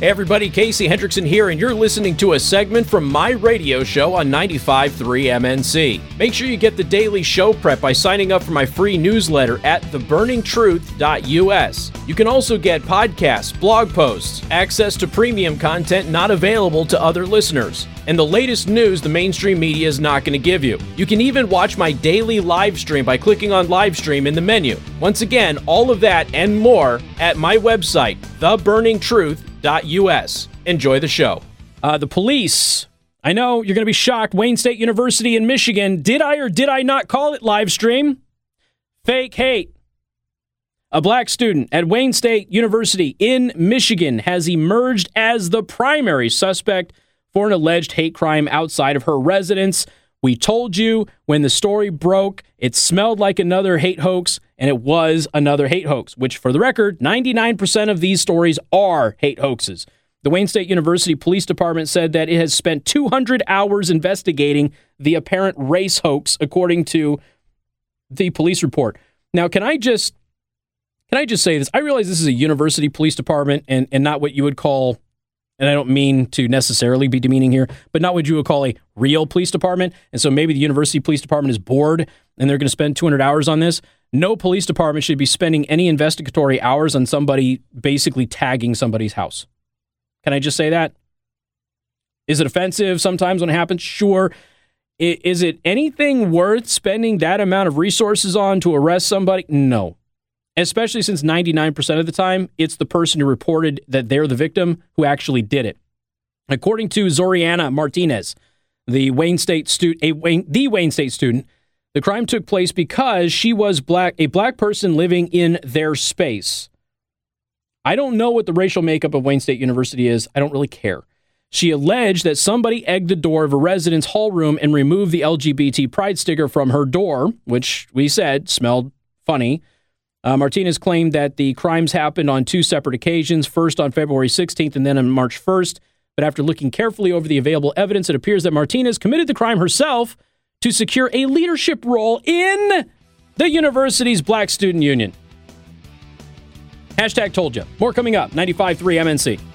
Hey everybody, Casey Hendrickson here, and you're listening to a segment from my radio show on 95.3 MNC. Make sure you get the daily show prep by signing up for my free newsletter at theburningtruth.us. You can also get podcasts, blog posts, access to premium content not available to other listeners, and the latest news the mainstream media is not going to give you. You can even watch my daily live stream by clicking on live stream in the menu. Once again, all of that and more at my website, theburningtruth.us us. Enjoy the show. Uh, the police. I know you're going to be shocked. Wayne State University in Michigan. Did I or did I not call it live stream? Fake hate. A black student at Wayne State University in Michigan has emerged as the primary suspect for an alleged hate crime outside of her residence. We told you when the story broke, it smelled like another hate hoax, and it was another hate hoax, which, for the record, 99% of these stories are hate hoaxes. The Wayne State University Police Department said that it has spent 200 hours investigating the apparent race hoax, according to the police report. Now, can I just can I just say this? I realize this is a university police department and, and not what you would call and I don't mean to necessarily be demeaning here, but not what you would call a real police department. And so maybe the university police department is bored and they're going to spend 200 hours on this. No police department should be spending any investigatory hours on somebody basically tagging somebody's house. Can I just say that? Is it offensive sometimes when it happens? Sure. Is it anything worth spending that amount of resources on to arrest somebody? No especially since 99% of the time, it's the person who reported that they're the victim who actually did it. According to Zoriana Martinez, the Wayne State student, Wayne, the Wayne State student, the crime took place because she was black, a black person living in their space. I don't know what the racial makeup of Wayne State University is. I don't really care. She alleged that somebody egged the door of a residence hall room and removed the LGBT pride sticker from her door, which we said smelled funny. Uh, Martinez claimed that the crimes happened on two separate occasions, first on February 16th and then on March 1st. But after looking carefully over the available evidence, it appears that Martinez committed the crime herself to secure a leadership role in the university's Black Student Union. Hashtag told you. More coming up. 95.3 MNC.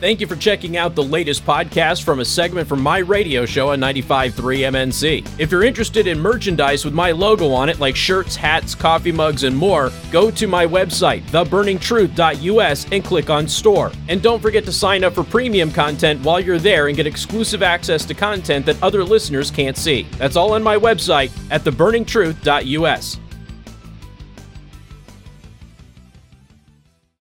Thank you for checking out the latest podcast from a segment from my radio show on 95.3 MNC. If you're interested in merchandise with my logo on it, like shirts, hats, coffee mugs, and more, go to my website, theburningtruth.us, and click on store. And don't forget to sign up for premium content while you're there and get exclusive access to content that other listeners can't see. That's all on my website at theburningtruth.us.